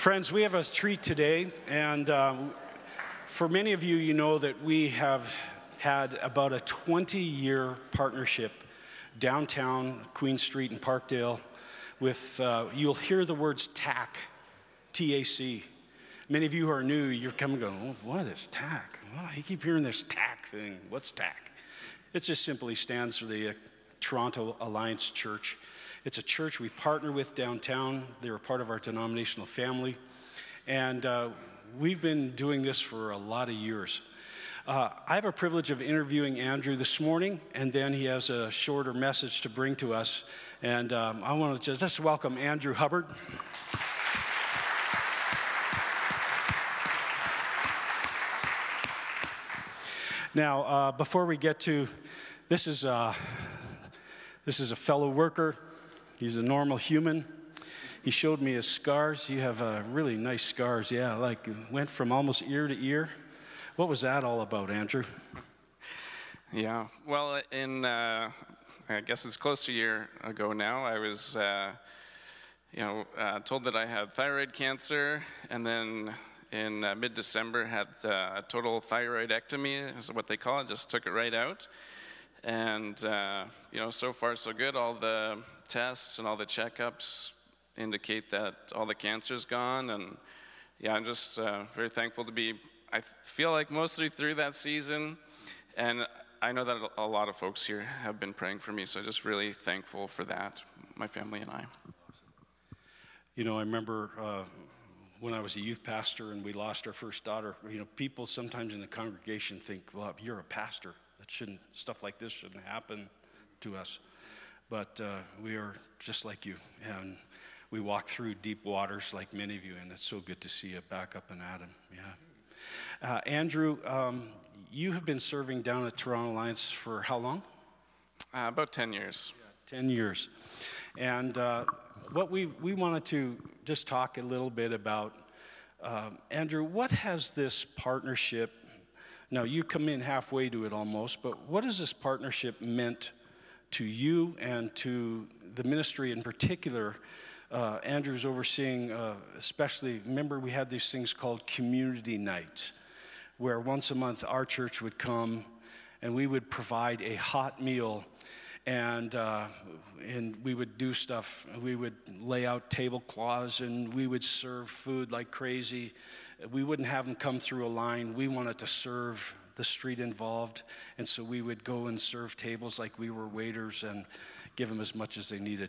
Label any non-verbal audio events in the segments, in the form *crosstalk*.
Friends, we have a treat today, and uh, for many of you, you know that we have had about a 20 year partnership downtown Queen Street and Parkdale with, uh, you'll hear the words TAC, T A C. Many of you who are new, you're coming going, oh, what is TAC? Well, I keep hearing this TAC thing. What's TAC? It just simply stands for the uh, Toronto Alliance Church. It's a church we partner with downtown. They're a part of our denominational family. And uh, we've been doing this for a lot of years. Uh, I have a privilege of interviewing Andrew this morning, and then he has a shorter message to bring to us. And um, I want to just, just welcome Andrew Hubbard. Now, uh, before we get to this is uh, this is a fellow worker He's a normal human. He showed me his scars. You have uh, really nice scars, yeah, like went from almost ear to ear. What was that all about, Andrew? Yeah, well, in uh, I guess it's close to a year ago now, I was, uh, you know, uh, told that I had thyroid cancer, and then in uh, mid-December had uh, a total thyroidectomy, is what they call it. Just took it right out, and uh, you know, so far so good. All the tests and all the checkups indicate that all the cancer's gone. And yeah, I'm just uh, very thankful to be, I feel like mostly through that season. And I know that a lot of folks here have been praying for me. So just really thankful for that, my family and I. You know, I remember uh, when I was a youth pastor and we lost our first daughter, you know, people sometimes in the congregation think, well, you're a pastor. That shouldn't, stuff like this shouldn't happen to us but uh, we are just like you. And we walk through deep waters like many of you, and it's so good to see you back up and at him. Yeah. Uh, Andrew, um, you have been serving down at Toronto Alliance for how long? Uh, about 10 years. Yeah, 10 years. And uh, what we, we wanted to just talk a little bit about, um, Andrew, what has this partnership, now you come in halfway to it almost, but what has this partnership meant to you and to the ministry in particular. Uh, Andrew's overseeing, uh, especially, remember we had these things called community nights, where once a month our church would come and we would provide a hot meal and, uh, and we would do stuff. We would lay out tablecloths and we would serve food like crazy. We wouldn't have them come through a line. We wanted to serve the street involved. And so we would go and serve tables like we were waiters and give them as much as they needed.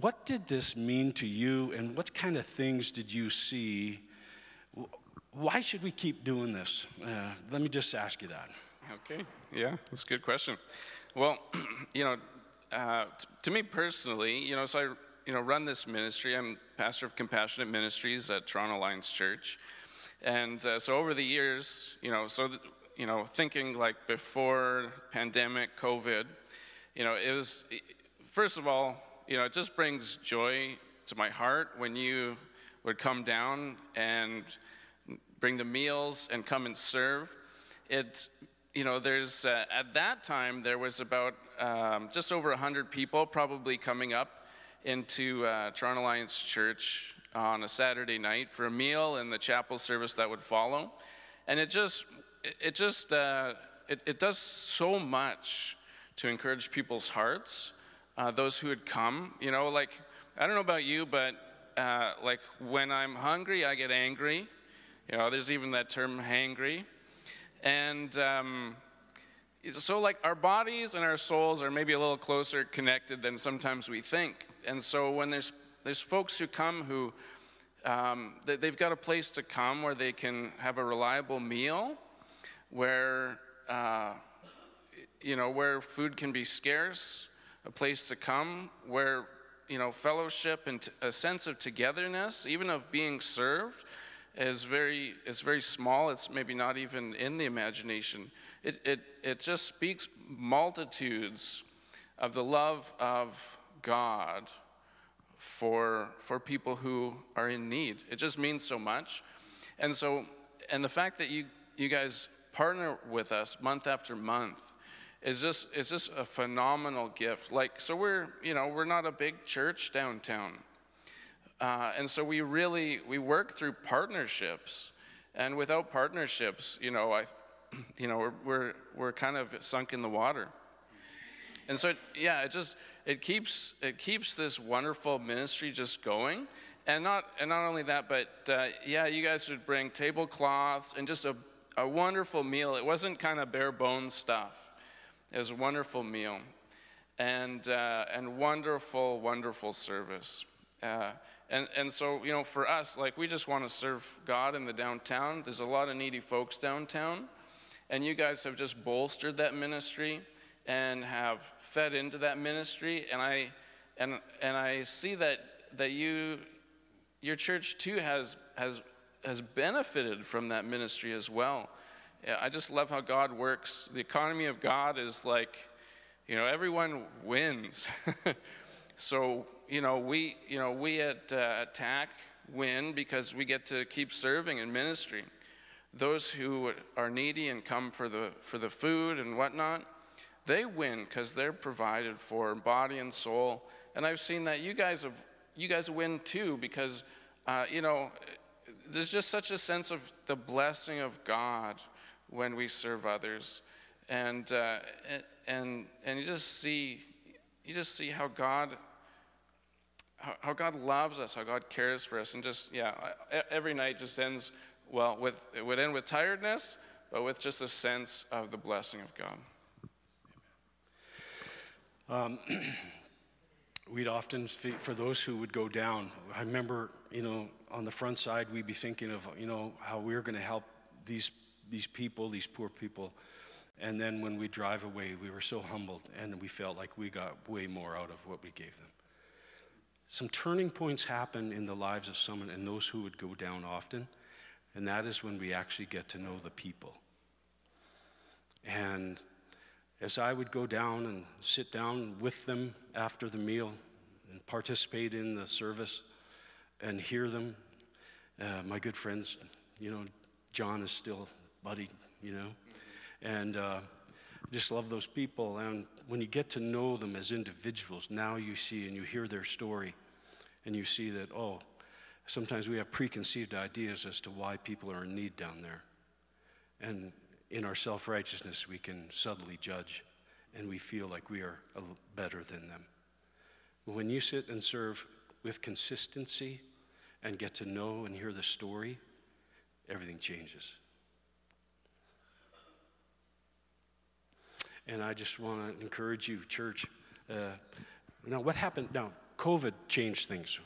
What did this mean to you, and what kind of things did you see? Why should we keep doing this? Uh, let me just ask you that. Okay, yeah, that's a good question. Well, *clears throat* you know, uh, t- to me personally, you know, so I, you know, run this ministry. I'm pastor of Compassionate Ministries at Toronto Alliance Church, and uh, so over the years, you know, so th- you know, thinking like before pandemic, COVID, you know, it was, first of all, you know, it just brings joy to my heart when you would come down and bring the meals and come and serve. It, you know, there's, uh, at that time, there was about um, just over 100 people probably coming up into uh, Toronto Alliance Church on a Saturday night for a meal and the chapel service that would follow. And it just it, just uh, it, it, does so much to encourage people's hearts uh, those who had come. You know like i don't know about you but uh, like when i'm hungry i get angry. You know there's even that term hangry. And um, so like our bodies and our souls are maybe a little closer connected than sometimes we think. And so when there's there's folks who come who um, they've got a place to come where they can have a reliable meal where uh, you know where food can be scarce, a place to come where you know fellowship and a sense of togetherness, even of being served, is very is very small. It's maybe not even in the imagination. It it it just speaks multitudes of the love of God for for people who are in need. It just means so much, and so and the fact that you you guys partner with us month after month is just is just a phenomenal gift. Like so we're, you know, we're not a big church downtown. Uh, and so we really we work through partnerships, and without partnerships, you know, I, *clears throat* you know, we're we're, we're kind of sunk in the water. And so, yeah, it just it keeps it keeps this wonderful ministry just going, and not and not only that, but uh, yeah, you guys would bring tablecloths and just a a wonderful meal. It wasn't kind of bare bones stuff. It was a wonderful meal, and uh, and wonderful wonderful service. Uh, and, and so, you know, for us, like, we just want to serve God in the downtown. There's a lot of needy folks downtown. And you guys have just bolstered that ministry and have fed into that ministry. And I, and, and I see that, that you, your church too has, has, has benefited from that ministry as well. I just love how God works. The economy of God is like, you know, everyone wins. *laughs* so you know, we, you know, we at uh, TAC win because we get to keep serving and ministering. Those who are needy and come for the, for the food and whatnot, they win because they're provided for body and soul. And I've seen that you guys have, you guys win too because, uh, you know, there's just such a sense of the blessing of God when we serve others. And, uh, and, and you just see, you just see how God how, how God loves us, how God cares for us, and just yeah, every night just ends well with it would end with tiredness, but with just a sense of the blessing of God. Um, *clears throat* we'd often speak for those who would go down. I remember, you know, on the front side, we'd be thinking of, you know, how we we're going to help these these people, these poor people. And then when we drive away, we were so humbled and we felt like we got way more out of what we gave them some turning points happen in the lives of someone and those who would go down often, and that is when we actually get to know the people. And as I would go down and sit down with them after the meal and participate in the service and hear them, uh, my good friends, you know, John is still buddy, you know, and uh, just love those people. And when you get to know them as individuals, now you see and you hear their story, and you see that, oh, sometimes we have preconceived ideas as to why people are in need down there. And in our self righteousness, we can subtly judge, and we feel like we are better than them. When you sit and serve with consistency and get to know and hear the story, everything changes. And I just want to encourage you, church. Uh, now, what happened? Now, COVID changed things.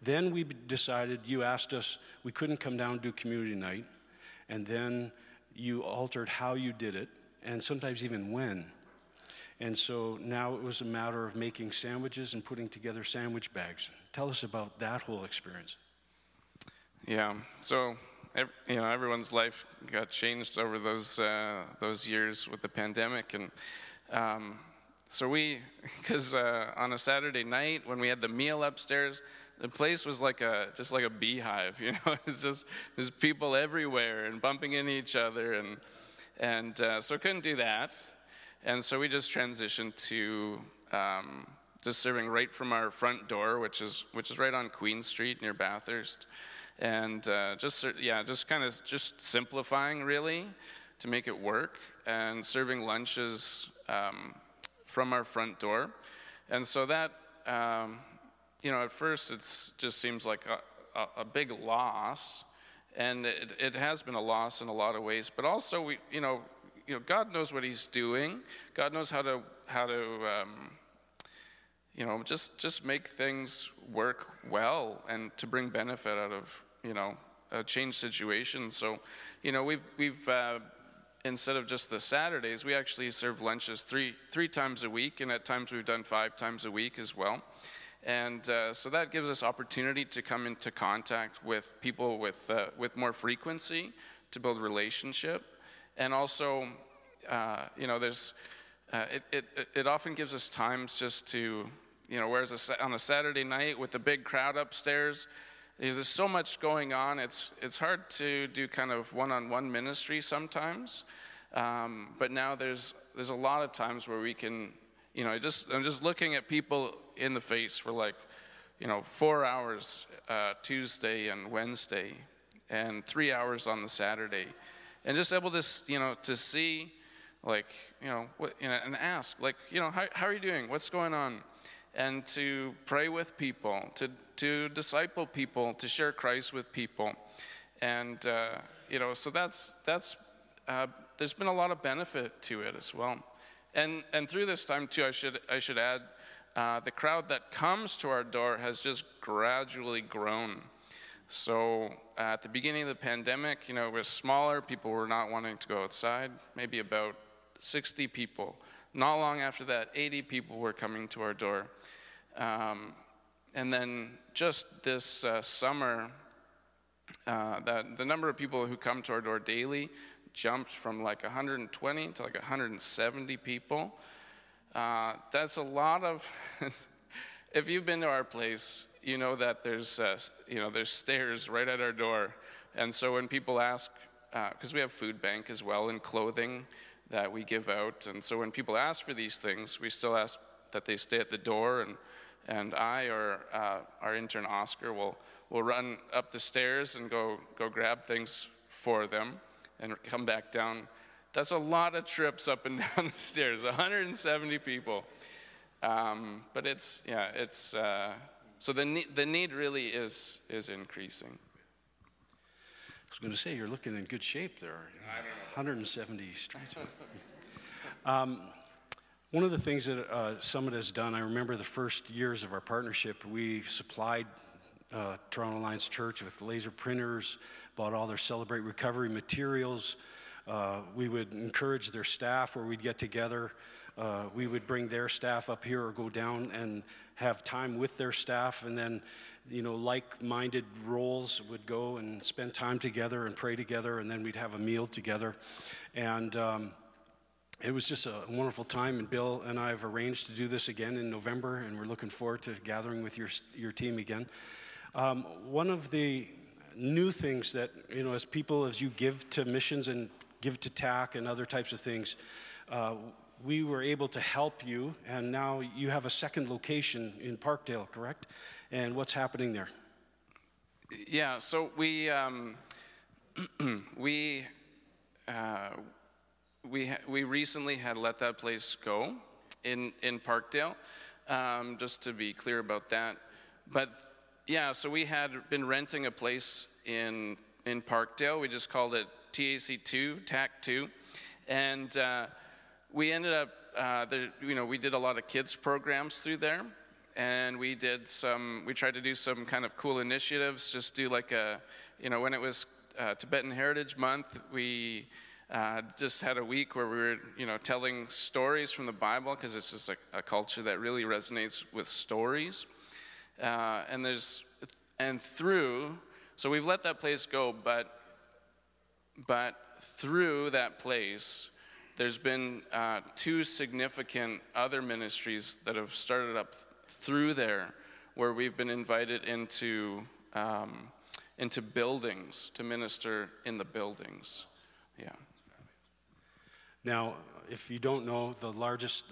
Then we decided, you asked us, we couldn't come down and do community night. And then you altered how you did it, and sometimes even when. And so now it was a matter of making sandwiches and putting together sandwich bags. Tell us about that whole experience. Yeah. So you know, everyone's life got changed over those uh, those years with the pandemic, and um, so we, *laughs* because uh, on a Saturday night when we had the meal upstairs, the place was like a just like a beehive. *laughs* You know, it's just there's people everywhere and bumping into each other, and and uh, so couldn't do that, and so we just transitioned to. Um, just serving right from our front door, which is which is right on Queen Street near Bathurst and uh, just yeah, just kind of just simplifying really to make it work, and serving lunches um, from our front door, and so that um, you know at first it just seems like a, a, a big loss, and it, it has been a loss in a lot of ways, but also we you know you know God knows what He's doing, God knows how to how to um, you know just just make things work well and to bring benefit out of you know, a changed situation. So, you know, we've, we've uh, instead of just the Saturdays, we actually serve lunches three, three times a week, and at times we've done five times a week as well. And uh, so that gives us opportunity to come into contact with people with, uh, with more frequency to build relationship. And also, uh, you know, there's, uh, it, it, it often gives us times just to, you know, whereas a, on a Saturday night with the big crowd upstairs, there's so much going on. It's, it's hard to do kind of one on one ministry sometimes. Um, but now there's, there's a lot of times where we can, you know, just, I'm just looking at people in the face for like you know, four hours uh, Tuesday and Wednesday, and three hours on the Saturday, and just able to, you know, to see, like, you know, what, you know, and ask, like, you know, how, how are you doing? What's going on? And to pray with people, to to disciple people, to share Christ with people, and uh, you know, so that's that's uh, there's been a lot of benefit to it as well, and and through this time too, I should I should add uh, the crowd that comes to our door has just gradually grown. So uh, at the beginning of the pandemic, you know, it was smaller. People were not wanting to go outside. Maybe about 60 people. Not long after that, 80 people were coming to our door. Um, and then just this uh, summer, uh, that the number of people who come to our door daily jumped from like 120 to like 170 people. Uh, that's a lot of. *laughs* if you've been to our place, you know that there's uh, you know there's stairs right at our door, and so when people ask, because uh, we have food bank as well and clothing that we give out, and so when people ask for these things, we still ask that they stay at the door, and and I or uh, our intern Oscar will will run up the stairs and go go grab things for them, and come back down. That's a lot of trips up and *laughs* down the stairs, 170 people. Um, but it's, yeah, it's, uh, so the need, the need really is, is increasing. I was going to say, you're looking in good shape there. 170 stripes. *laughs* um, one of the things that uh, Summit has done, I remember the first years of our partnership, we supplied uh, Toronto Alliance Church with laser printers, bought all their Celebrate Recovery materials, uh, we would encourage their staff where we'd get together. Uh, we would bring their staff up here or go down and have time with their staff and then you know like-minded roles would go and spend time together and pray together and then we'd have a meal together. And um, it was just a wonderful time and bill and i have arranged to do this again in november and we're looking forward to gathering with your, your team again. Um, one of the new things that you know as people as you give to missions and give to TAC and other types of things, uh, we were able to help you, and now you have a second location in Parkdale, correct? And what's happening there? Yeah, so we um, *clears throat* we uh, we we recently had let that place go in in Parkdale. Um, just to be clear about that, but yeah, so we had been renting a place in in Parkdale. We just called it TAC2, TAC2. And uh, we ended up, uh, you know, we did a lot of kids programs through there. And we did some, we tried to do some kind of cool initiatives, just do like a, you know, when it was uh, Tibetan Heritage Month, we uh, just had a week where we were, you know, telling stories from the Bible because it's just a, a, culture that really resonates with stories. Uh, and there's, and through, so we've let that place go, but but through that place, there's been uh, two significant other ministries that have started up through there where we've been invited into, um, into buildings to minister in the buildings. Yeah. Now, if you don't know, the largest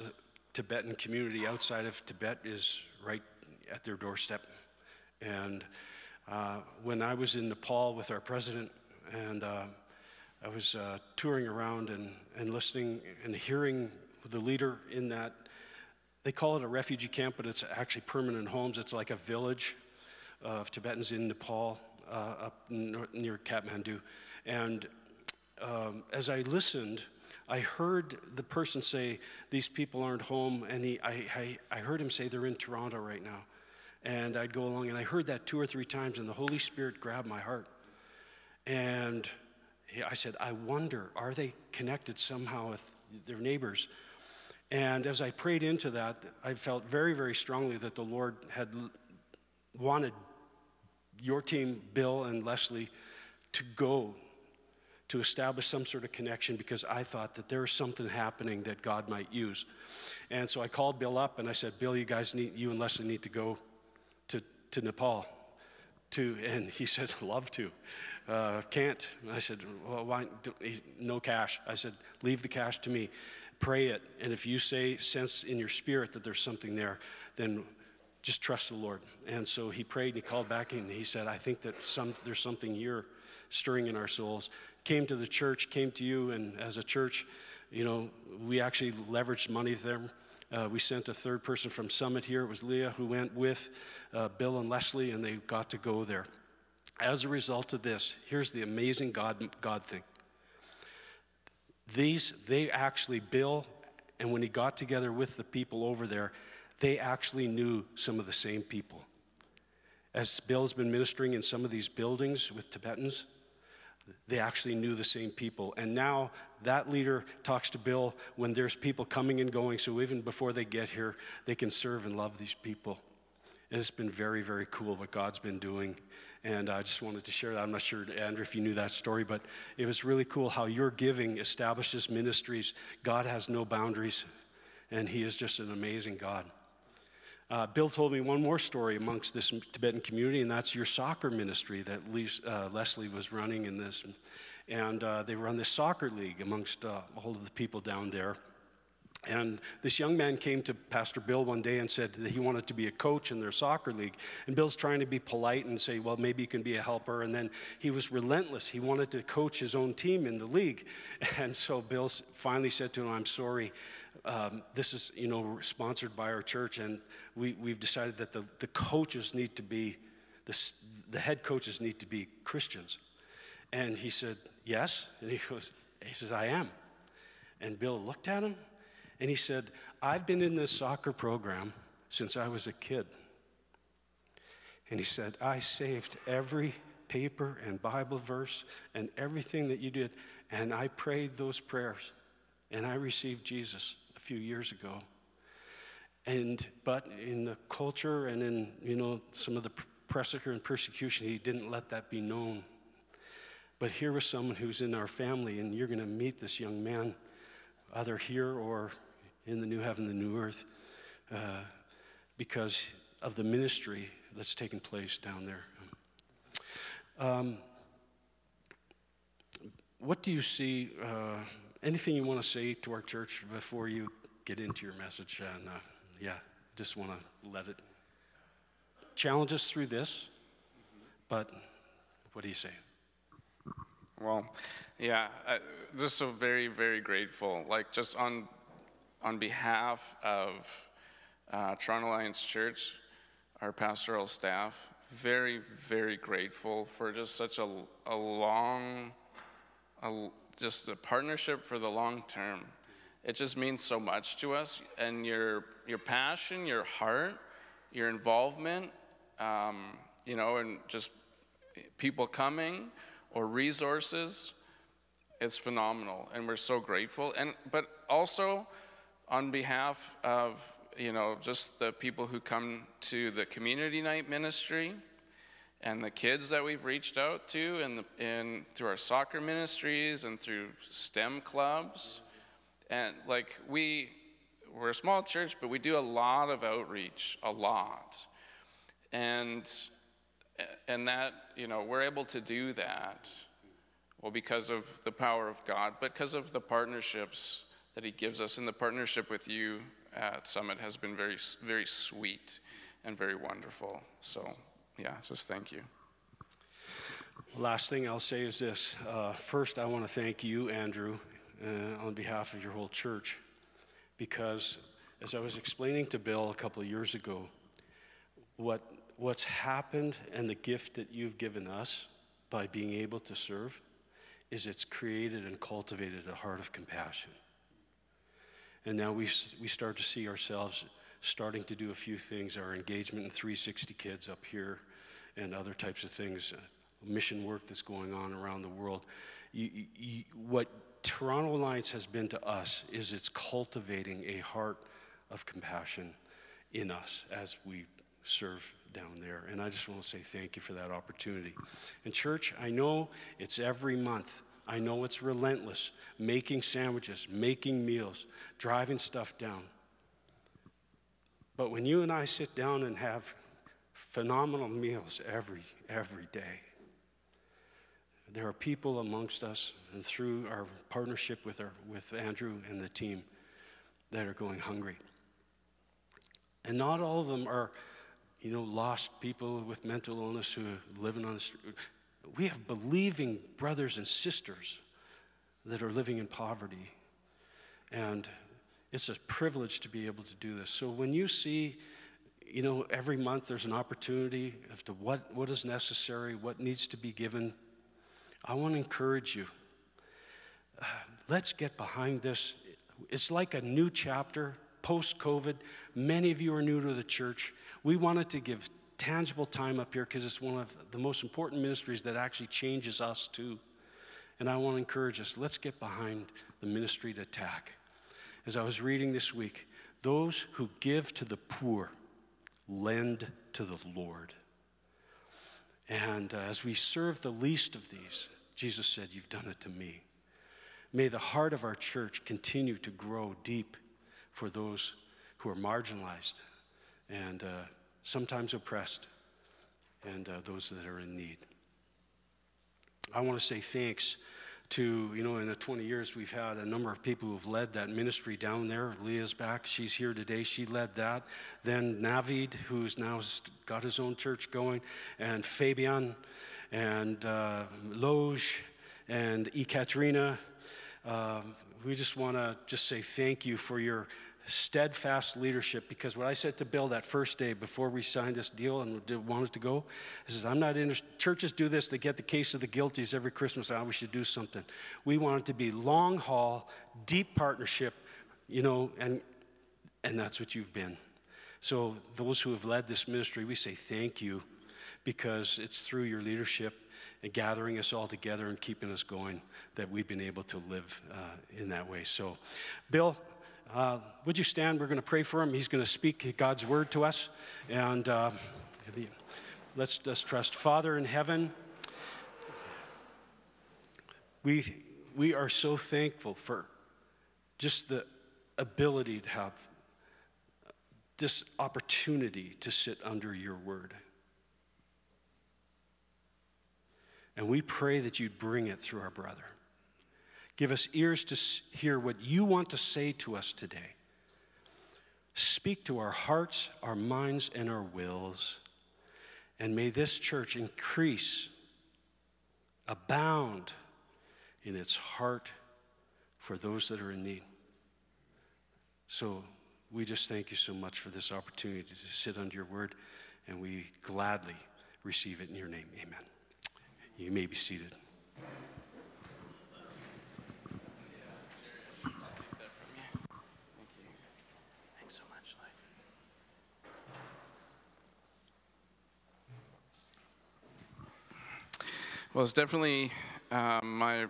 Tibetan community outside of Tibet is right at their doorstep. And uh, when I was in Nepal with our president, and uh, I was uh, touring around and, and listening and hearing the leader in that. They call it a refugee camp, but it's actually permanent homes. It's like a village of Tibetans in Nepal, uh, up near Kathmandu. And um, as I listened, I heard the person say, These people aren't home. And he, I, I, I heard him say, They're in Toronto right now. And I'd go along, and I heard that two or three times, and the Holy Spirit grabbed my heart. And I said, I wonder, are they connected somehow with their neighbors? And as I prayed into that, I felt very, very strongly that the Lord had wanted your team, Bill and Leslie, to go to establish some sort of connection because I thought that there was something happening that God might use. And so I called Bill up and I said, Bill, you guys need, you and Leslie need to go to, to Nepal. To, and he *laughs* said, love to uh, can't. I said, well, why? No cash. I said, leave the cash to me. Pray it. And if you say, sense in your spirit that there's something there, then just trust the Lord. And so he prayed and he called back and he said, I think that some, there's something here stirring in our souls. Came to the church, came to you, and as a church, you know, we actually leveraged money there. Uh, we sent a third person from Summit here. It was Leah who went with uh, Bill and Leslie, and they got to go there. As a result of this, here's the amazing God, God thing. These, they actually, Bill, and when he got together with the people over there, they actually knew some of the same people. As Bill's been ministering in some of these buildings with Tibetans, they actually knew the same people. And now that leader talks to Bill when there's people coming and going, so even before they get here, they can serve and love these people. And it's been very, very cool what God's been doing. And I just wanted to share that. I'm not sure, Andrew, if you knew that story, but it was really cool how your giving establishes ministries. God has no boundaries, and He is just an amazing God. Uh, Bill told me one more story amongst this Tibetan community, and that's your soccer ministry that uh, Leslie was running in this. And uh, they run this soccer league amongst uh, all of the people down there. And this young man came to Pastor Bill one day and said that he wanted to be a coach in their soccer league. And Bill's trying to be polite and say, well, maybe you can be a helper. And then he was relentless. He wanted to coach his own team in the league. *laughs* And so Bill finally said to him, I'm sorry. Um, this is, you know, sponsored by our church, and we, we've decided that the, the coaches need to be, the, the head coaches need to be Christians. And he said, Yes. And he goes, He says, I am. And Bill looked at him and he said, I've been in this soccer program since I was a kid. And he said, I saved every paper and Bible verse and everything that you did, and I prayed those prayers, and I received Jesus a few years ago. And but in the culture and in you know some of the pressure and persecution, he didn't let that be known. But here was someone who's in our family, and you're going to meet this young man, either here or in the new heaven, the new earth, uh, because of the ministry that's taken place down there. Um, what do you see? Uh, anything you want to say to our church before you get into your message? And uh, yeah, just want to let it challenge us through this. But what do you say? Well, yeah, I, just so very, very grateful. Like, just on on behalf of uh, Toronto Alliance Church, our pastoral staff, very, very grateful for just such a, a long, a, just a partnership for the long term. It just means so much to us, and your your passion, your heart, your involvement, um, you know, and just people coming or resources, it's phenomenal, and we're so grateful. And but also on behalf of you know just the people who come to the community night ministry and the kids that we've reached out to and, the, and through our soccer ministries and through STEM clubs and like we we're a small church but we do a lot of outreach a lot and and that you know we're able to do that well because of the power of god but because of the partnerships that He gives us. And the partnership with you at Summit has been very, very sweet and very wonderful. So, yeah, just thank you. Last thing I'll say is this. Uh, first, I want to thank you, Andrew, uh, on behalf of your whole church, because as I was explaining to Bill a couple of years ago, what, what's happened and the gift that you've given us by being able to serve is it's created and cultivated a heart of compassion. And now we, we start to see ourselves starting to do a few things our engagement in 360 Kids up here and other types of things, mission work that's going on around the world. You, you, what Toronto Alliance has been to us is it's cultivating a heart of compassion in us as we serve down there. And I just want to say thank you for that opportunity. And, church, I know it's every month. I know it's relentless, making sandwiches, making meals, driving stuff down. But when you and I sit down and have phenomenal meals every, every day, there are people amongst us, and through our partnership with, our, with Andrew and the team, that are going hungry. And not all of them are you know, lost people with mental illness who are living on the street. We have believing brothers and sisters that are living in poverty. And it's a privilege to be able to do this. So when you see, you know, every month there's an opportunity as to what, what is necessary, what needs to be given, I want to encourage you. Uh, let's get behind this. It's like a new chapter post COVID. Many of you are new to the church. We wanted to give tangible time up here because it's one of the most important ministries that actually changes us too. And I want to encourage us let's get behind the ministry to TAC. As I was reading this week, those who give to the poor lend to the Lord. And uh, as we serve the least of these, Jesus said, You've done it to me. May the heart of our church continue to grow deep for those who are marginalized and uh, sometimes oppressed and uh, those that are in need. I want to say thanks to, you know, in the 20 years we've had a number of people who've led that ministry down there. Leah's back, she's here today, she led that. Then Navid, who's now got his own church going, and Fabian, and uh, Loge, and Ekaterina. Uh, we just want to just say thank you for your steadfast leadership because what I said to Bill that first day before we signed this deal and wanted to go, I says, I'm not interested. Churches do this, they get the case of the guilties every Christmas. I oh, we should do something. We want it to be long haul, deep partnership, you know, and, and that's what you've been. So, those who have led this ministry, we say thank you because it's through your leadership and gathering us all together and keeping us going that we've been able to live uh, in that way. So, Bill, uh, would you stand? We're going to pray for him. He's going to speak God's word to us. And uh, let's, let's trust. Father in heaven, we, we are so thankful for just the ability to have this opportunity to sit under your word. And we pray that you'd bring it through our brother. Give us ears to hear what you want to say to us today. Speak to our hearts, our minds, and our wills. And may this church increase, abound in its heart for those that are in need. So we just thank you so much for this opportunity to sit under your word, and we gladly receive it in your name. Amen. You may be seated. Well, it's definitely um, my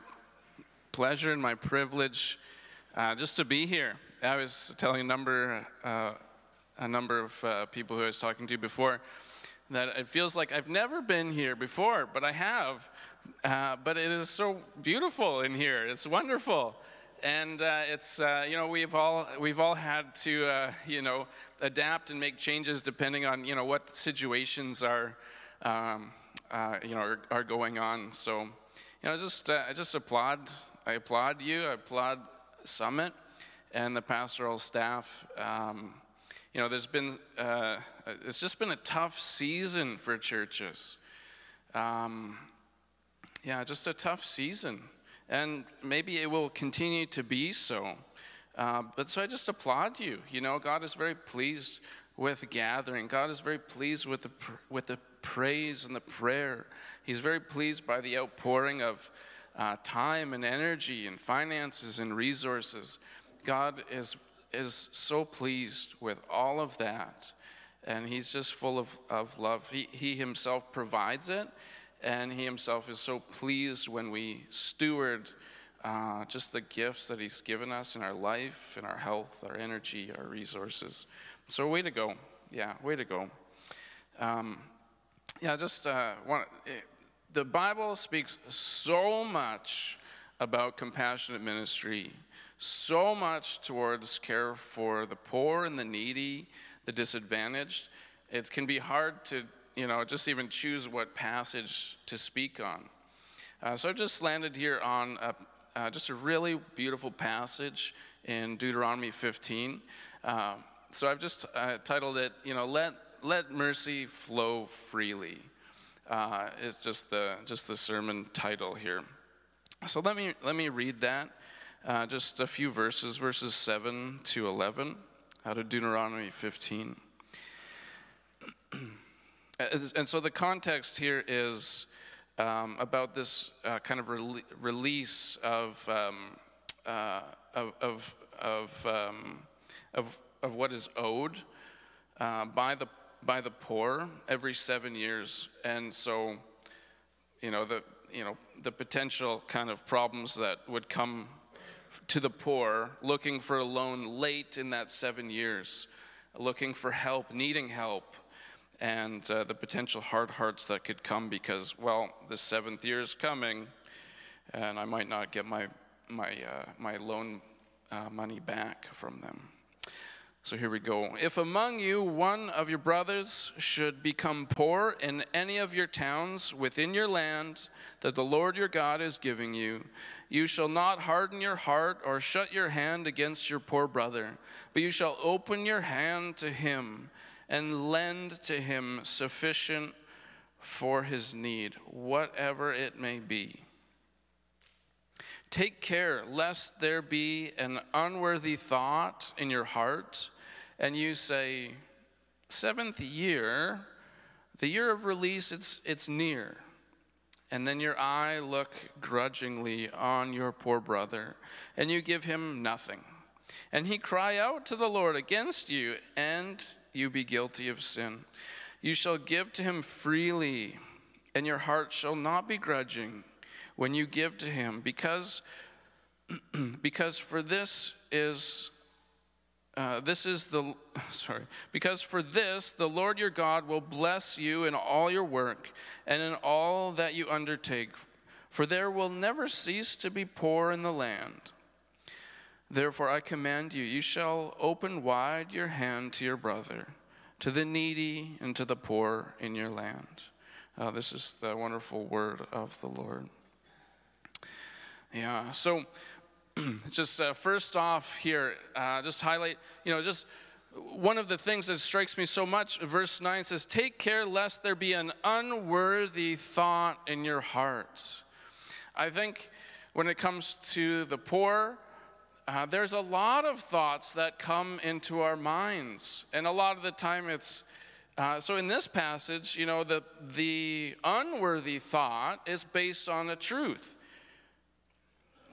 pleasure and my privilege uh, just to be here. I was telling a number, uh, a number of uh, people who I was talking to before that it feels like I've never been here before, but I have. Uh, but it is so beautiful in here. It's wonderful and uh, it's uh, you know we've all we've all had to uh, you know adapt and make changes depending on you know what situations are um, uh, you know, are, are, going on. So, you know, just uh, I just applaud. I applaud you. I applaud Summit and the pastoral staff. Um, you know, there's been uh, it's just been a tough season for churches. Um, yeah, just a tough season, and maybe it will continue to be so. Uh, but so I just applaud you. You know, God is very pleased with gathering. God is very pleased with the with the praise and the prayer. He's very pleased by the outpouring of uh, time and energy and finances and resources. God is, is so pleased with all of that. And he's just full of, of love. He, he himself provides it, and he himself is so pleased when we steward uh, just the gifts that he's given us in our life, in our health, our energy, our resources. So, way to go. Yeah, way to go. Um, yeah, just uh, want eh, the Bible speaks so much about compassionate ministry, so much towards care for the poor and the needy, the disadvantaged. It can be hard to, you know, just even choose what passage to speak on. Uh, so I've just landed here on a, uh, just a really beautiful passage in Deuteronomy 15. Uh, so I've just uh, titled it, you know, let let mercy flow freely. Uh, it's just the just the sermon title here. So let me let me read that. Uh, just a few verses, verses seven to eleven, out of Deuteronomy 15. *clears throat* and so the context here is um, about this uh, kind of re- release of, um, uh, of, of, of, um, of, of, what is owed uh, by, the, by the poor every seven years. And so, you know, the, you know, the potential kind of problems that would come to the poor looking for a loan late in that seven years, looking for help, needing help and uh, the potential hard hearts that could come because, well, the seventh year is coming, and I might not get my my uh, my loan uh, money back from them. So here we go. If among you one of your brothers should become poor in any of your towns within your land that the Lord your God is giving you, you shall not harden your heart or shut your hand against your poor brother, but you shall open your hand to him and lend to him sufficient for his need, whatever it may be. Take care lest there be an unworthy thought in your heart, and you say, Seventh year, the year of release, it's, it's near. And then your eye look grudgingly on your poor brother, and you give him nothing. And he cry out to the Lord against you, and you be guilty of sin. You shall give to him freely, and your heart shall not be grudging when you give to him, because, *clears throat* because for this is uh, this is the *laughs* sorry because for this the lord your god will bless you in all your work and in all that you undertake for there will never cease to be poor in the land Therefore, I command you, you shall open wide your hand to your brother, to the needy, and to the poor in your land. Uh, this is the wonderful word of the Lord. Yeah, so *clears throat* just uh, first off here, uh, just highlight, you know, just one of the things that strikes me so much, verse 9 says, Take care lest there be an unworthy thought in your hearts. I think when it comes to the poor, uh, there's a lot of thoughts that come into our minds. And a lot of the time it's, uh, so in this passage, you know, the, the unworthy thought is based on a truth.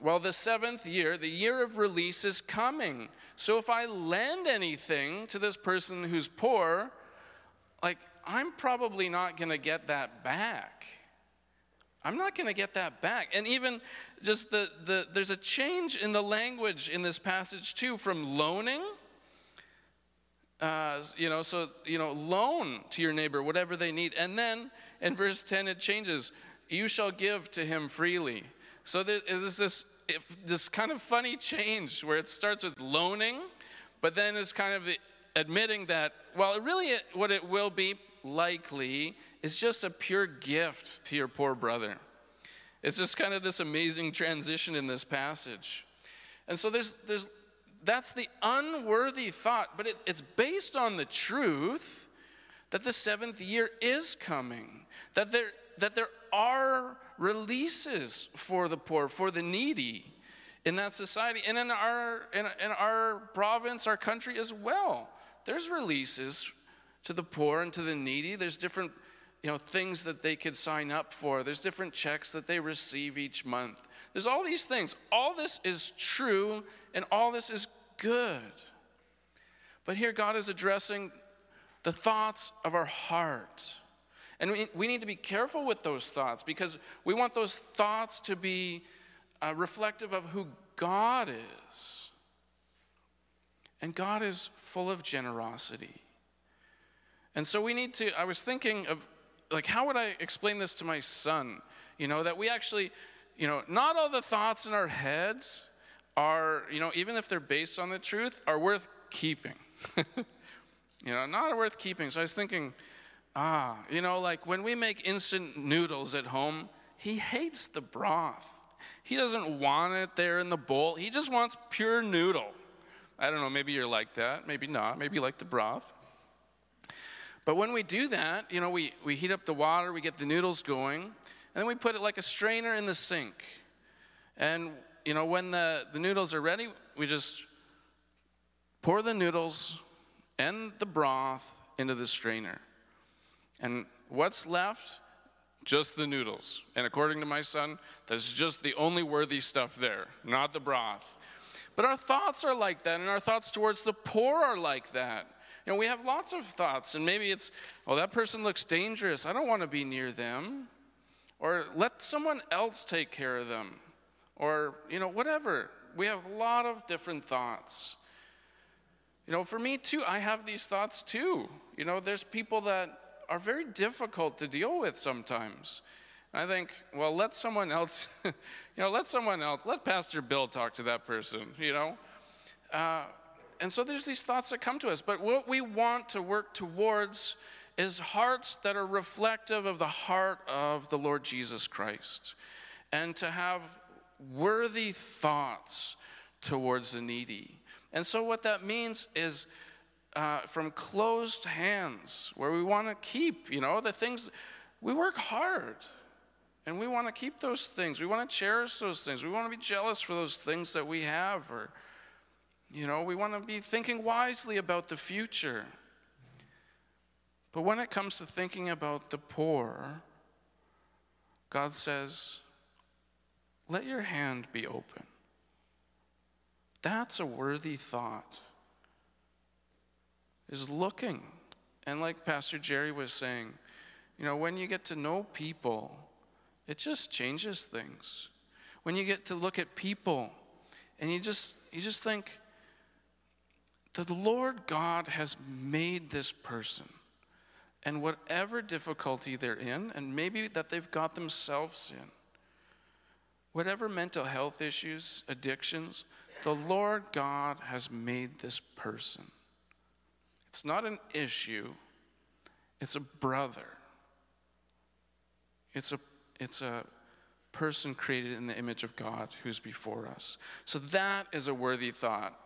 Well, the seventh year, the year of release is coming. So if I lend anything to this person who's poor, like, I'm probably not going to get that back. I'm not going to get that back. And even just the, the, there's a change in the language in this passage too from loaning. Uh, you know, so, you know, loan to your neighbor whatever they need. And then in verse 10, it changes you shall give to him freely. So there's this, this kind of funny change where it starts with loaning, but then it's kind of admitting that, well, really, what it will be likely is just a pure gift to your poor brother. It's just kind of this amazing transition in this passage. And so there's, there's, that's the unworthy thought, but it, it's based on the truth that the seventh year is coming, that there, that there are releases for the poor, for the needy in that society, and in our, in, in our province, our country as well. There's releases to the poor and to the needy. There's different you know, things that they could sign up for. There's different checks that they receive each month. There's all these things. All this is true and all this is good. But here God is addressing the thoughts of our heart. And we, we need to be careful with those thoughts because we want those thoughts to be uh, reflective of who God is. And God is full of generosity. And so we need to, I was thinking of, like, how would I explain this to my son? You know, that we actually, you know, not all the thoughts in our heads are, you know, even if they're based on the truth, are worth keeping. *laughs* you know, not worth keeping. So I was thinking, ah, you know, like when we make instant noodles at home, he hates the broth. He doesn't want it there in the bowl. He just wants pure noodle. I don't know, maybe you're like that, maybe not. Maybe you like the broth. But when we do that, you know, we, we heat up the water, we get the noodles going, and then we put it like a strainer in the sink. And, you know, when the, the noodles are ready, we just pour the noodles and the broth into the strainer. And what's left? Just the noodles. And according to my son, that's just the only worthy stuff there, not the broth. But our thoughts are like that, and our thoughts towards the poor are like that. You know, we have lots of thoughts, and maybe it's, oh, that person looks dangerous. I don't want to be near them. Or let someone else take care of them. Or, you know, whatever. We have a lot of different thoughts. You know, for me too, I have these thoughts too. You know, there's people that are very difficult to deal with sometimes. I think, well, let someone else, *laughs* you know, let someone else, let Pastor Bill talk to that person, you know. Uh, and so there's these thoughts that come to us. But what we want to work towards is hearts that are reflective of the heart of the Lord Jesus Christ and to have worthy thoughts towards the needy. And so, what that means is uh, from closed hands, where we want to keep, you know, the things, we work hard and we want to keep those things. We want to cherish those things. We want to be jealous for those things that we have, or, you know, we want to be thinking wisely about the future. But when it comes to thinking about the poor, God says, let your hand be open. That's a worthy thought. Is looking. And like Pastor Jerry was saying, you know, when you get to know people, it just changes things. When you get to look at people and you just you just think the Lord God has made this person and whatever difficulty they're in and maybe that they've got themselves in whatever mental health issues, addictions, the Lord God has made this person. It's not an issue, it's a brother. It's a, it's a person created in the image of God who's before us. So that is a worthy thought.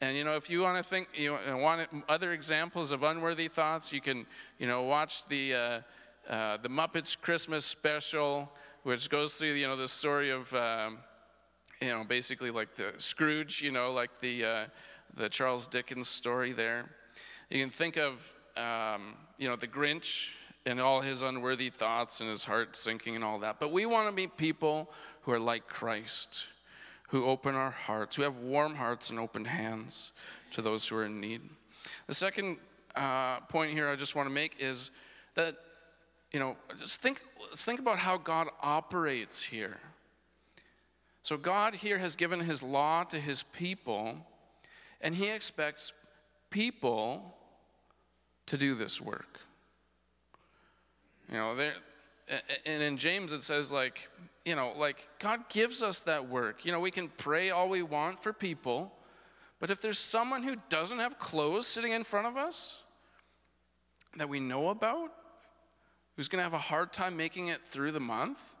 And you know, if you want to think, you want other examples of unworthy thoughts, you can, you know, watch the uh, uh, the Muppets Christmas special, which goes through, you know, the story of. Um, you know, basically like the Scrooge, you know, like the, uh, the Charles Dickens story there. You can think of, um, you know, the Grinch and all his unworthy thoughts and his heart sinking and all that. But we want to be people who are like Christ, who open our hearts, who have warm hearts and open hands to those who are in need. The second uh, point here I just want to make is that, you know, just think, let's think about how God operates here. So God here has given his law to his people, and he expects people to do this work. You know, there and in James it says like, you know, like God gives us that work. You know, we can pray all we want for people, but if there's someone who doesn't have clothes sitting in front of us that we know about, who's going to have a hard time making it through the month,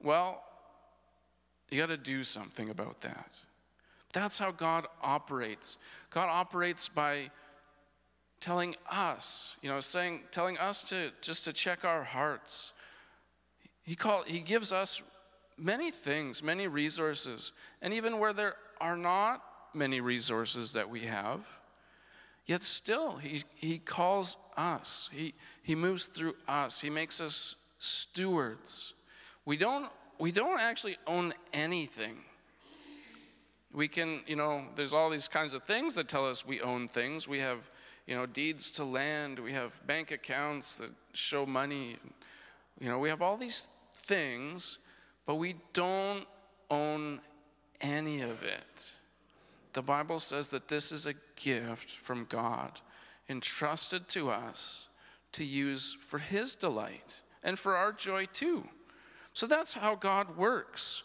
well, you got to do something about that. That's how God operates. God operates by telling us, you know, saying, telling us to just to check our hearts. He call, he gives us many things, many resources, and even where there are not many resources that we have, yet still he, he calls us. He, he moves through us. He makes us stewards. We don't we don't actually own anything. We can, you know, there's all these kinds of things that tell us we own things. We have, you know, deeds to land, we have bank accounts that show money. You know, we have all these things, but we don't own any of it. The Bible says that this is a gift from God, entrusted to us to use for His delight and for our joy too. So that's how God works.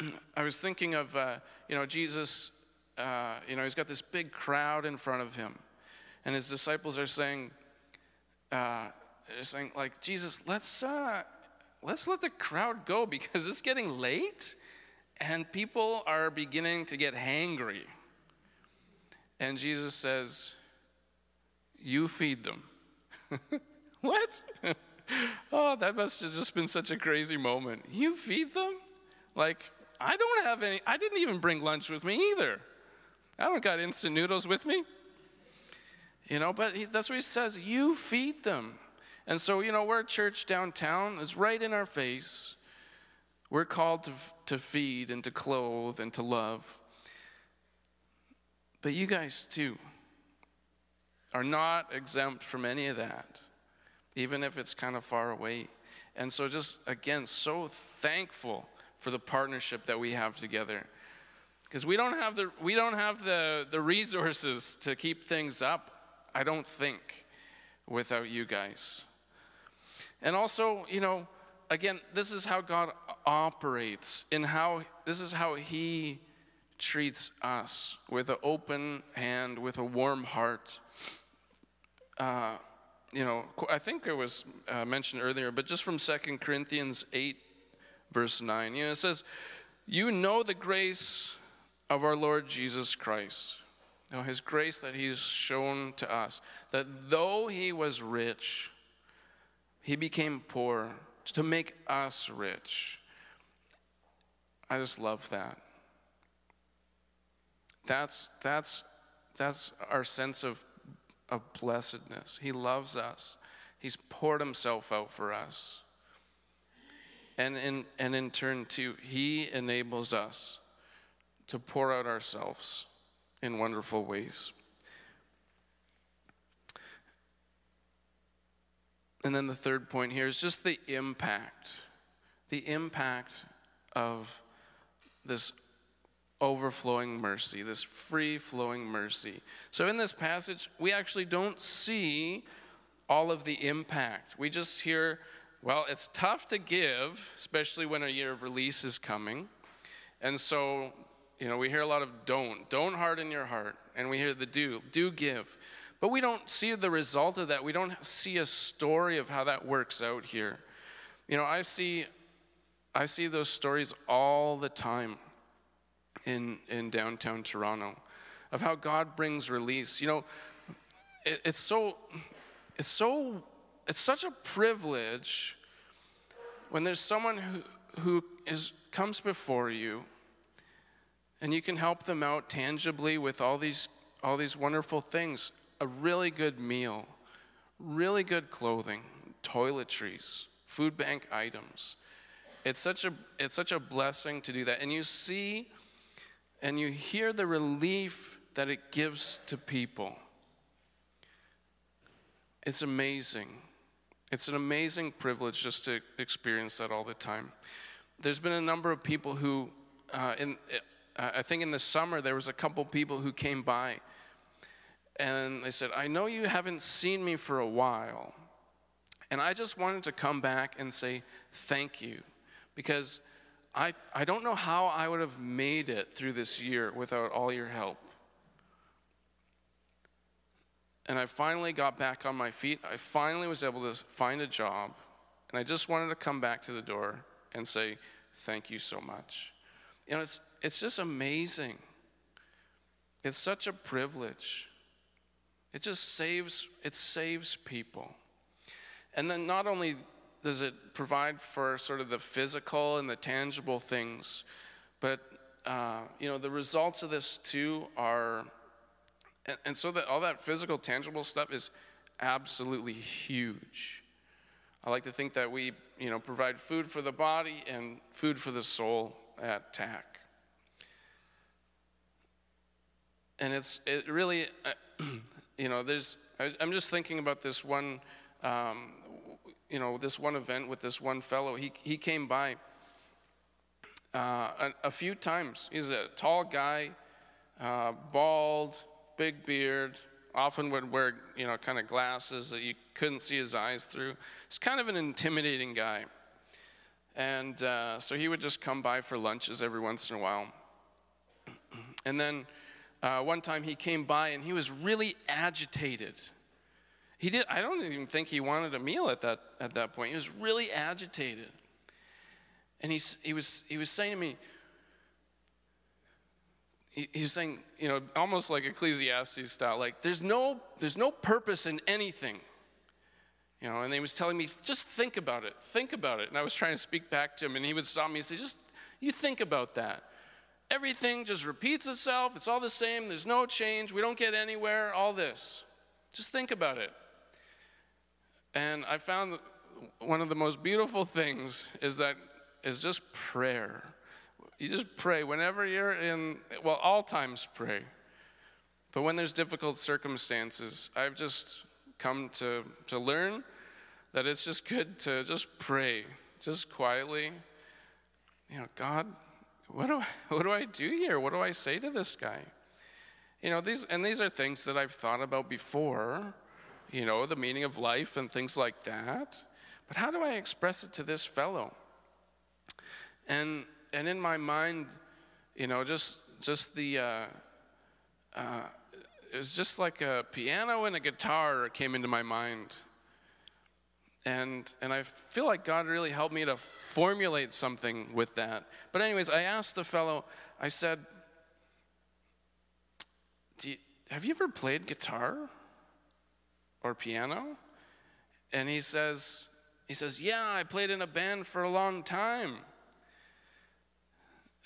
*clears throat* I was thinking of, uh, you know, Jesus, uh, you know, he's got this big crowd in front of him. And his disciples are saying, uh, they're saying, like, Jesus, let's, uh, let's let the crowd go because it's getting late and people are beginning to get hangry. And Jesus says, you feed them. *laughs* what? *laughs* oh, that must have just been such a crazy moment. You feed them? Like, I don't have any, I didn't even bring lunch with me either. I don't got instant noodles with me. You know, but he, that's what he says you feed them. And so, you know, we're a church downtown, it's right in our face. We're called to, to feed and to clothe and to love. But you guys, too, are not exempt from any of that, even if it's kind of far away. And so, just again, so thankful for the partnership that we have together. Because we don't have the we don't have the, the resources to keep things up, I don't think, without you guys. And also, you know, again, this is how God operates, in how this is how He treats us with an open hand, with a warm heart. Uh, you know, I think it was uh, mentioned earlier, but just from Second Corinthians 8, verse 9, you know, it says, You know the grace of our Lord Jesus Christ. Know, his grace that he's shown to us, that though he was rich, he became poor to make us rich. I just love that. That's, that's, that's our sense of, of blessedness. He loves us, He's poured Himself out for us. And in, and in turn, too, He enables us to pour out ourselves in wonderful ways. And then the third point here is just the impact, the impact of this overflowing mercy, this free flowing mercy. So in this passage, we actually don't see all of the impact. We just hear, well, it's tough to give, especially when a year of release is coming. And so, you know, we hear a lot of don't, don't harden your heart. And we hear the do, do give. But we don't see the result of that. We don't see a story of how that works out here. You know, I see I see those stories all the time in, in downtown Toronto of how God brings release. You know, it, it's so it's so it's such a privilege when there's someone who who is comes before you and you can help them out tangibly with all these all these wonderful things a really good meal, really good clothing, toiletries, food bank items. It's such a it's such a blessing to do that. And you see and you hear the relief that it gives to people. It's amazing. It's an amazing privilege just to experience that all the time. There's been a number of people who, uh, in, I think in the summer, there was a couple people who came by and they said, I know you haven't seen me for a while. And I just wanted to come back and say thank you because I, I don't know how I would have made it through this year without all your help. And I finally got back on my feet. I finally was able to find a job. And I just wanted to come back to the door and say, Thank you so much. You know, it's, it's just amazing. It's such a privilege. It just saves, it saves people. And then not only does it provide for sort of the physical and the tangible things, but uh, you know the results of this too are, and, and so that all that physical, tangible stuff is absolutely huge. I like to think that we, you know, provide food for the body and food for the soul at TAC. And it's it really, uh, *clears throat* you know, there's, I'm just thinking about this one, um, you know, this one event with this one fellow. He, he came by uh, a, a, few times. He's a tall guy, uh, bald, big beard, often would wear, you know, kind of glasses that you couldn't see his eyes through. He's kind of an intimidating guy. And uh, so he would just come by for lunches every once in a while. *clears throat* And then uh, one time he came by and he was really agitated. He did, I don't even think he wanted a meal at that, at that point. He was really agitated. And he, he, was, he was saying to me, he, he's saying, you know, almost like Ecclesiastes style, like there's no there's no purpose in anything. You know, and he was telling me, just think about it, think about it. And I was trying to speak back to him, and he would stop me and say, just you think about that. Everything just repeats itself. It's all the same. There's no change. We don't get anywhere. All this. Just think about it. And I found one of the most beautiful things is that is just prayer. You just pray whenever you're in well, all times pray. But when there's difficult circumstances, I've just come to to learn that it's just good to just pray, just quietly. You know, God, what do I, *laughs* what do I do here? What do I say to this guy? You know, these and these are things that I've thought about before, you know, the meaning of life and things like that. But how do I express it to this fellow? And and in my mind, you know, just just the uh, uh, it's just like a piano and a guitar came into my mind. And and I feel like God really helped me to formulate something with that. But anyways, I asked the fellow. I said, you, "Have you ever played guitar or piano?" And he says, he says, Yeah, I played in a band for a long time.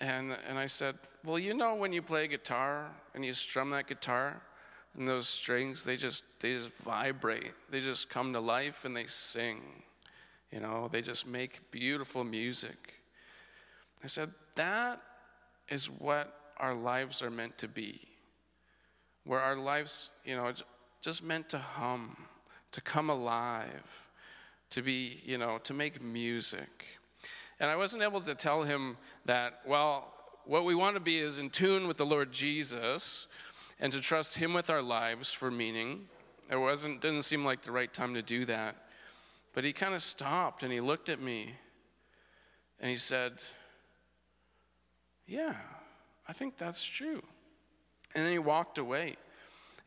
And, and I said, Well, you know, when you play guitar and you strum that guitar, and those strings, they just, they just vibrate. They just come to life and they sing. You know, they just make beautiful music. I said, That is what our lives are meant to be. Where our lives, you know, just meant to hum, to come alive to be, you know, to make music. And I wasn't able to tell him that, well, what we want to be is in tune with the Lord Jesus and to trust him with our lives for meaning. It wasn't didn't seem like the right time to do that. But he kind of stopped and he looked at me and he said, "Yeah, I think that's true." And then he walked away.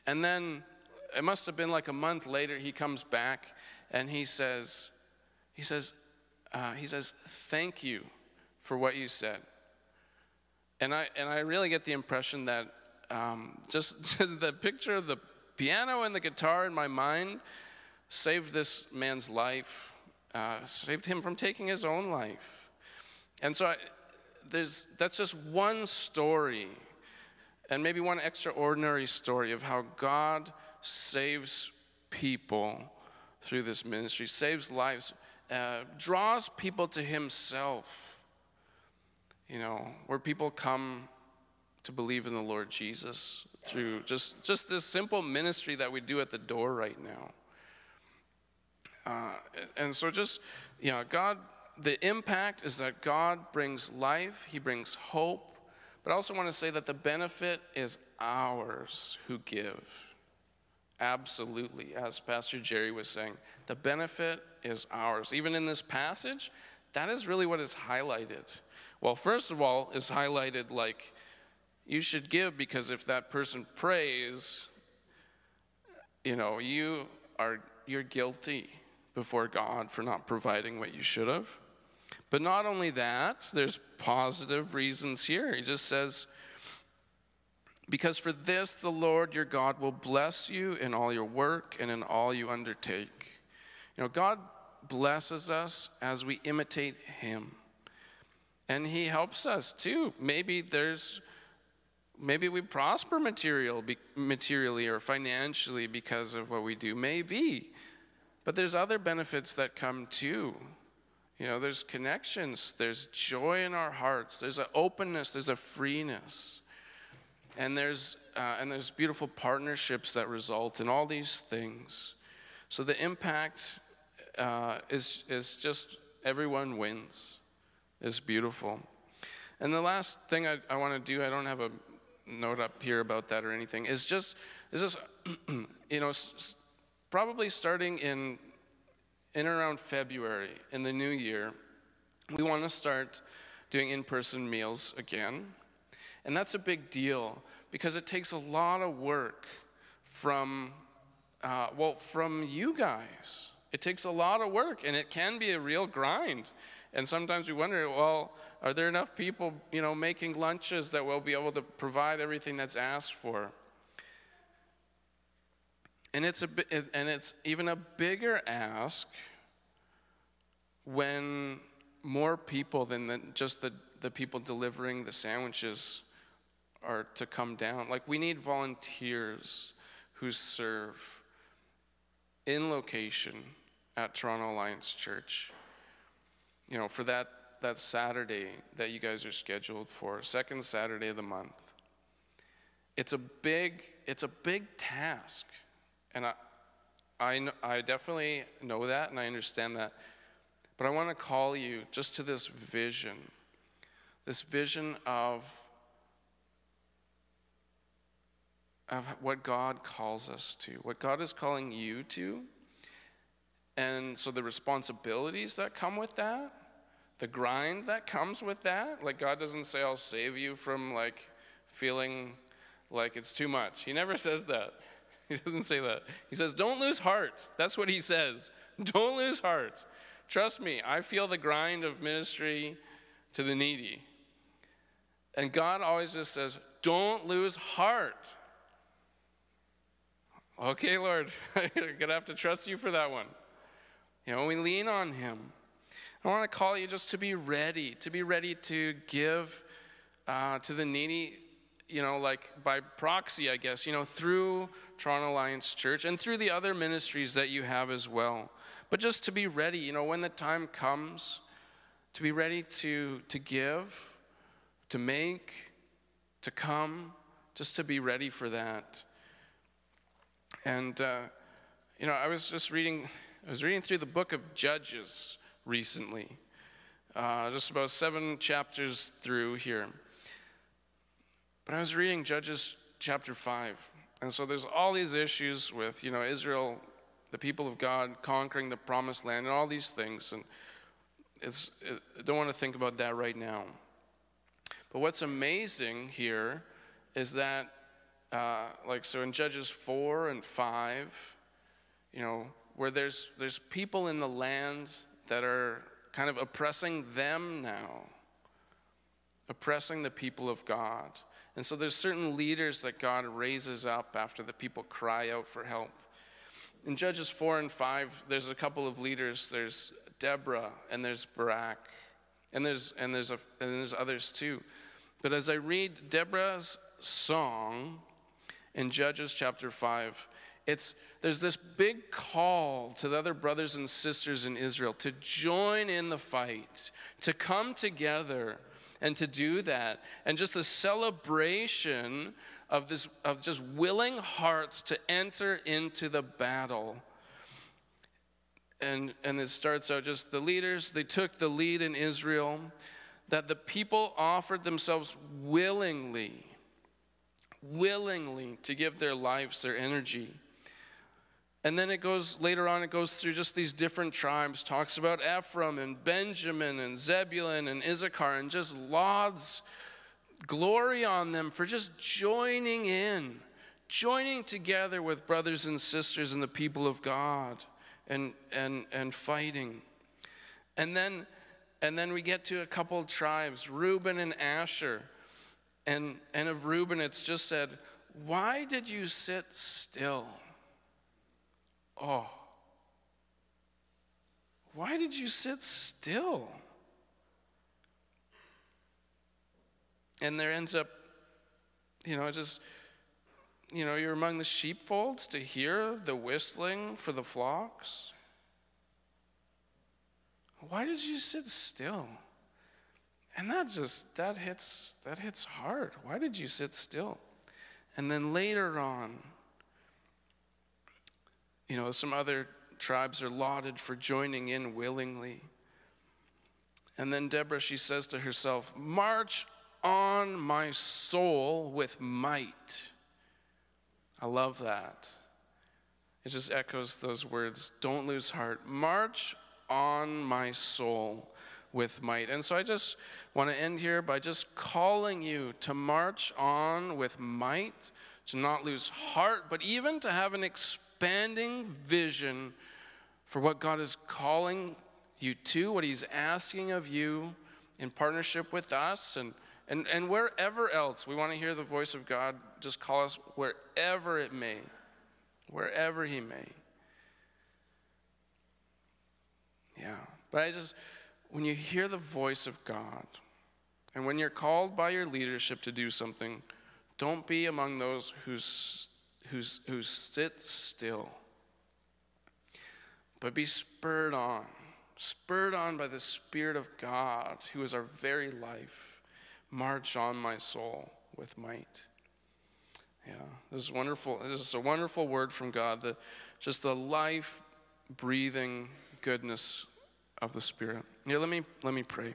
And then it must have been like a month later he comes back and he says, he says, uh, he says, thank you for what you said. And I, and I really get the impression that um, just *laughs* the picture of the piano and the guitar in my mind saved this man's life, uh, saved him from taking his own life. And so I, there's, that's just one story, and maybe one extraordinary story of how God saves people through this ministry, saves lives, uh, draws people to Himself. You know, where people come to believe in the Lord Jesus through just, just this simple ministry that we do at the door right now. Uh, and so, just, you know, God, the impact is that God brings life, He brings hope, but I also want to say that the benefit is ours who give. Absolutely, as Pastor Jerry was saying, the benefit is ours. Even in this passage, that is really what is highlighted. Well, first of all, is highlighted like you should give because if that person prays, you know, you are you're guilty before God for not providing what you should have. But not only that, there's positive reasons here. He just says, because for this the Lord your God will bless you in all your work and in all you undertake. You know, God blesses us as we imitate Him. And He helps us too. Maybe there's, maybe we prosper material, materially or financially because of what we do. Maybe. But there's other benefits that come too. You know, there's connections, there's joy in our hearts, there's an openness, there's a freeness. And there's, uh, and there's beautiful partnerships that result in all these things. So the impact uh, is, is just everyone wins. It's beautiful. And the last thing I, I want to do, I don't have a note up here about that or anything, is just, is just *clears throat* you know, probably starting in, in around February in the new year, we want to start doing in person meals again. And that's a big deal because it takes a lot of work from, uh, well, from you guys. It takes a lot of work and it can be a real grind. And sometimes we wonder, well, Are there enough people, you know, making lunches that will be able to provide everything that's asked for? And it's, a, and it's even a bigger ask when more people than the, just the, the people delivering the sandwiches are to come down. Like, we need volunteers who serve in location at Toronto Alliance Church. You know, for that, that Saturday that you guys are scheduled for, second Saturday of the month. It's a big, it's a big task. And I, I, I definitely know that and I understand that. But I want to call you just to this vision this vision of, of what God calls us to, what God is calling you to. And so the responsibilities that come with that, the grind that comes with that, like God doesn't say, I'll save you from like feeling like it's too much. He never says that. *laughs* He doesn't say that. He says, Don't lose heart. That's what he says. *laughs* Don't lose heart. Trust me, I feel the grind of ministry to the needy. And God always just says, Don't lose heart. Okay, Lord, *laughs* I'm going to have to trust you for that one. You know, we lean on Him. I want to call you just to be ready, to be ready to give uh, to the needy you know, like by proxy, I guess, you know, through Toronto Alliance Church and through the other ministries that you have as well. But just to be ready, you know, when the time comes, to be ready to, to give, to make, to come, just to be ready for that. And, uh, you know, I was just reading, I was reading through the book of Judges recently, uh, just about seven chapters through here. But I was reading Judges chapter 5. And so there's all these issues with, you know, Israel, the people of God conquering the promised land and all these things. And it's, it, I don't want to think about that right now. But what's amazing here is that, uh, like, so in Judges 4 and 5, you know, where there's, there's people in the land that are kind of oppressing them now, oppressing the people of God. And so there's certain leaders that God raises up after the people cry out for help. In Judges 4 and 5, there's a couple of leaders. There's Deborah and there's Barak. And there's, and, there's a, and there's others too. But as I read Deborah's song in Judges chapter 5, it's, there's this big call to the other brothers and sisters in Israel to join in the fight, to come together and to do that. And just the celebration of this of just willing hearts to enter into the battle. And and it starts out just the leaders, they took the lead in Israel, that the people offered themselves willingly, willingly to give their lives, their energy and then it goes later on, it goes through just these different tribes, talks about Ephraim and Benjamin and Zebulun and Issachar, and just lauds glory on them for just joining in, joining together with brothers and sisters and the people of God and, and, and fighting. And then, and then we get to a couple tribes, Reuben and Asher. And, and of Reuben, it's just said, Why did you sit still? Oh, why did you sit still? And there ends up, you know, just, you know, you're among the sheepfolds to hear the whistling for the flocks. Why did you sit still? And that just that hits that hits hard. Why did you sit still? And then later on, you know, some other tribes are lauded for joining in willingly. And then Deborah, she says to herself, March on my soul with might. I love that. It just echoes those words don't lose heart. March on my soul with might. And so I just want to end here by just calling you to march on with might, to not lose heart, but even to have an experience expanding vision for what God is calling you to, what He's asking of you in partnership with us and, and, and wherever else we want to hear the voice of God, just call us wherever it may, wherever He may. Yeah. But I just, when you hear the voice of God, and when you're called by your leadership to do something, don't be among those who, who's, who sit still, but be spurred on, spurred on by the Spirit of God, who is our very life. March on, my soul, with might. Yeah, this is wonderful. This is a wonderful word from God. The, just the life breathing goodness of the Spirit. Yeah, let me let me pray.